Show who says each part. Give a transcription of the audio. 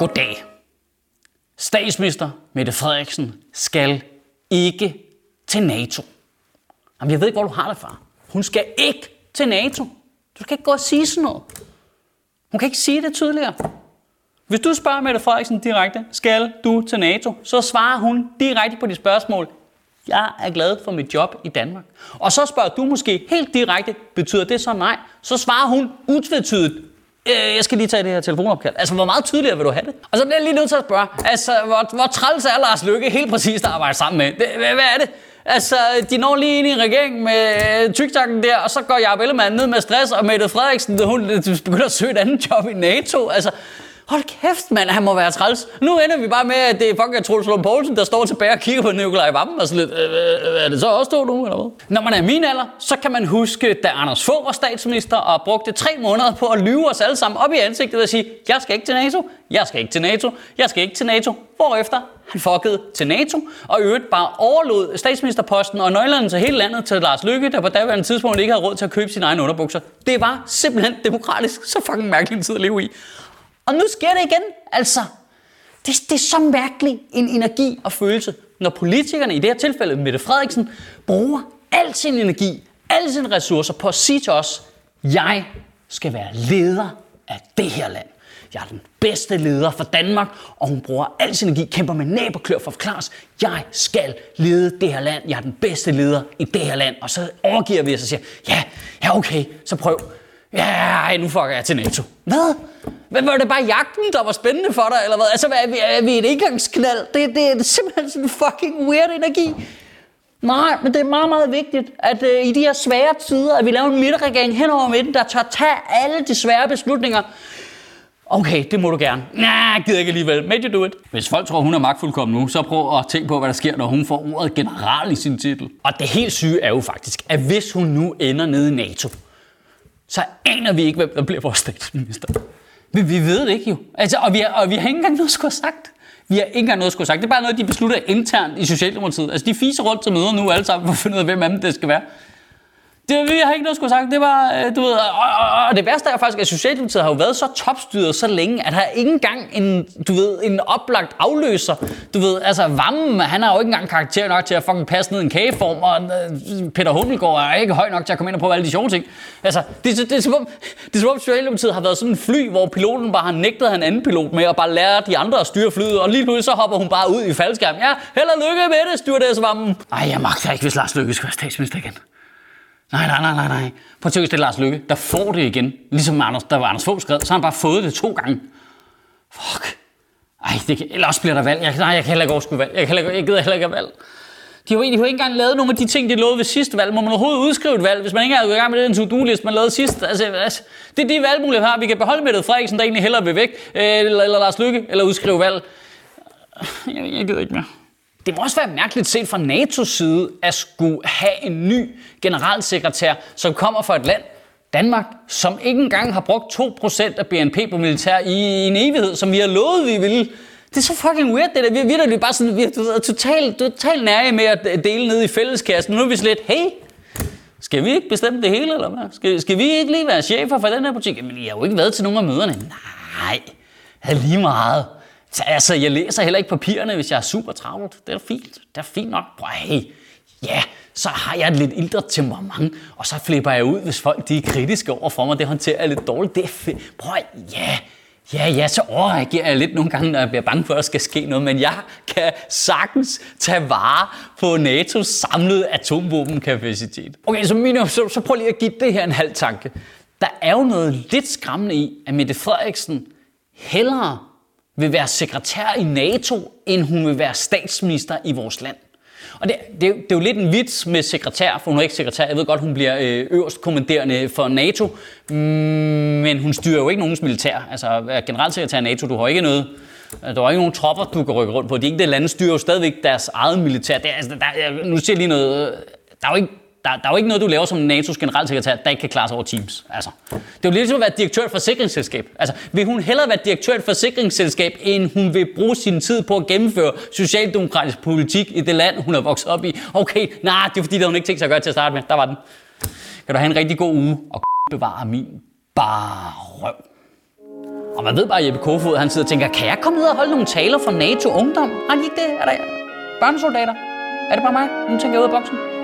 Speaker 1: Goddag. Statsminister Mette Frederiksen skal ikke til NATO. Jamen, jeg ved ikke, hvor du har det fra. Hun skal ikke til NATO. Du skal ikke gå og sige sådan noget. Hun kan ikke sige det tydeligere. Hvis du spørger Mette Frederiksen direkte, skal du til NATO, så svarer hun direkte på dit spørgsmål. Jeg er glad for mit job i Danmark. Og så spørger du måske helt direkte, betyder det så nej? Så svarer hun utvetydigt, øh, jeg skal lige tage det her telefonopkald. Altså, hvor meget tydeligere vil du have det? Og så bliver jeg lige nødt til at spørge, altså, hvor, hvor træls er Lars Lykke helt præcist at arbejde sammen med? Det, hvad, hvad er det? Altså, de når lige ind i regeringen med øh, tyktakken der, og så går Jacob Ellemann ned med stress, og Mette Frederiksen, hun øh, begynder at søge et andet job i NATO. Altså, Hold kæft, mand, han må være træls. Nu ender vi bare med, at det er fucking Troels Lund Poulsen, der står tilbage og kigger på Nikolaj Vammen og sådan lidt, øh, øh, øh, er det så også to nu, eller hvad? Når man er min alder, så kan man huske, da Anders Fogh var statsminister og brugte tre måneder på at lyve os alle sammen op i ansigtet og sige, jeg skal ikke til NATO, jeg skal ikke til NATO, jeg skal ikke til NATO. Hvorefter han fuckede til NATO, og i øvrigt bare overlod statsministerposten og nøglerne til hele landet til Lars Lykke, der på daværende tidspunkt ikke havde råd til at købe sine egne underbukser. Det var simpelthen demokratisk så fucking mærkelig en tid at leve i. Og nu sker det igen. Altså, det, det er så mærkelig en energi og følelse, når politikerne, i det her tilfælde Mette Frederiksen, bruger al sin energi, alle sine ressourcer på at sige til os, jeg skal være leder af det her land. Jeg er den bedste leder for Danmark, og hun bruger al sin energi, kæmper med næb og klør for at forklare os, jeg skal lede det her land. Jeg er den bedste leder i det her land. Og så overgiver vi os og siger, ja, ja okay, så prøv. Ja, nu fucker jeg til NATO. Hvad? Hvad var det bare jagten, der var spændende for dig, eller hvad? Altså, er vi, er vi et indgangsknald? Det, det er simpelthen sådan en fucking weird energi. Nej, men det er meget, meget vigtigt, at uh, i de her svære tider, at vi laver en midterregering hen over midten, der tør tage alle de svære beslutninger. Okay, det må du gerne. Nej, jeg gider ikke alligevel. Made you do it. Hvis folk tror, hun er magtfuldkommen nu, så prøv at tænke på, hvad der sker, når hun får ordet general i sin titel. Og det helt syge er jo faktisk, at hvis hun nu ender nede i NATO, så aner vi ikke, hvem der bliver vores statsminister. Men vi ved det ikke jo. Altså, og, vi har, og vi har ikke engang noget skulle have sagt. Vi har ikke engang noget skulle have sagt. Det er bare noget, de beslutter internt i Socialdemokratiet. Altså, de fiser rundt til møder nu alle sammen for at finde ud af, hvem af dem det skal være. Det, vi har ikke noget skulle sagt. Det var, øh, du ved, og, og, og, det værste er faktisk, at Socialdemokratiet har jo været så topstyret så længe, at der er ikke engang en, du ved, en oplagt afløser. Du ved, altså Vammen, han har jo ikke engang karakter nok til at fucking passe ned i en kageform, og øh, Peter Hummelgaard er ikke høj nok til at komme ind og prøve alle de sjove ting. Altså, det, det, det, er som om, det er som om Socialdemokratiet har været sådan en fly, hvor piloten bare har nægtet han anden pilot med, og bare lærer de andre at styre flyet, og lige pludselig så hopper hun bare ud i faldskærm. Ja, held og lykke med det, styrer Vammen. Ej, jeg magter ikke, hvis Lars Løkke skal være statsminister igen. Nej, nej, nej, nej, nej. Prøv at tænke, det er Lars Lykke, der får det igen. Ligesom Anders, der var Anders Fogh skrevet, så har han bare fået det to gange. Fuck. Ej, det kan, eller også bliver der valg. Jeg, nej, jeg kan heller ikke overskue valg. Jeg, kan heller, jeg gider heller ikke have valg. De har, de har ikke engang lavet nogle af de ting, de lovede ved sidste valg. Må man overhovedet udskrive et valg, hvis man ikke er i gang med den to-do-list, man lavede sidst? Altså, altså, det er de valgmuligheder, vi har. Vi kan beholde Mette Frederiksen, der egentlig hellere vil væk, øh, eller, eller Lars Lykke, eller udskrive valg. Jeg, jeg gider ikke mere. Det må også være mærkeligt set fra NATO's side at skulle have en ny generalsekretær, som kommer fra et land, Danmark, som ikke engang har brugt 2% af BNP på militær i en evighed, som vi har lovet, vi ville. Det er så fucking weird, det der. Vi er virkelig bare sådan, vi er totalt, totalt nære med at øh, dele ned i fælleskassen. Nu er vi slet, hey, skal vi ikke bestemme det hele, eller hvad? Skal, skal vi ikke lige være chefer for den her butik? Men I har jo ikke været til nogen af møderne. Nej, lige meget. Så altså, jeg læser heller ikke papirerne, hvis jeg er super travlt. Det er fint. Det er fint nok. Prøv, hey, ja, så har jeg et lidt ældre temperament, og så flipper jeg ud, hvis folk de er kritiske over for mig. Det håndterer jeg lidt dårligt. Det er fedt. Prøv, ja, Ja, ja, så overreagerer jeg lidt nogle gange, når jeg bliver bange for, at der skal ske noget, men jeg kan sagtens tage vare på NATO's samlede atomvåbenkapacitet. Okay, så, mine, så, så prøv lige at give det her en halv tanke. Der er jo noget lidt skræmmende i, at Mette Frederiksen hellere vil være sekretær i NATO, end hun vil være statsminister i vores land. Og det, det, det er jo lidt en vits med sekretær, for hun er ikke sekretær. Jeg ved godt, hun bliver øh, øverst kommanderende for NATO, mm, men hun styrer jo ikke nogens militær. Altså, generalsekretær i NATO, du har ikke noget øh, der er ikke nogen tropper, du kan rykke rundt på. De enkelte lande styrer jo stadigvæk deres eget militær. Det er, altså, der, nu siger jeg lige noget. Øh, der er jo ikke der, der er jo ikke noget, du laver som NATO's generalsekretær, der ikke kan klare sig over Teams. Altså, det er jo ligesom at være direktør for forsikringsselskab. Altså, vil hun hellere være direktør for forsikringsselskab, end hun vil bruge sin tid på at gennemføre socialdemokratisk politik i det land, hun er vokset op i? Okay, nej, det er fordi, der hun ikke tænkt sig at gøre til at starte med. Der var den. Kan du have en rigtig god uge og bevare min bare røv. Og man ved bare, at Jeppe Kofod, han sidder og tænker, kan jeg komme ned og holde nogle taler for NATO Ungdom? Har de ikke det? Er der børnesoldater? Er det bare mig? Nu tænker jeg ud af boksen.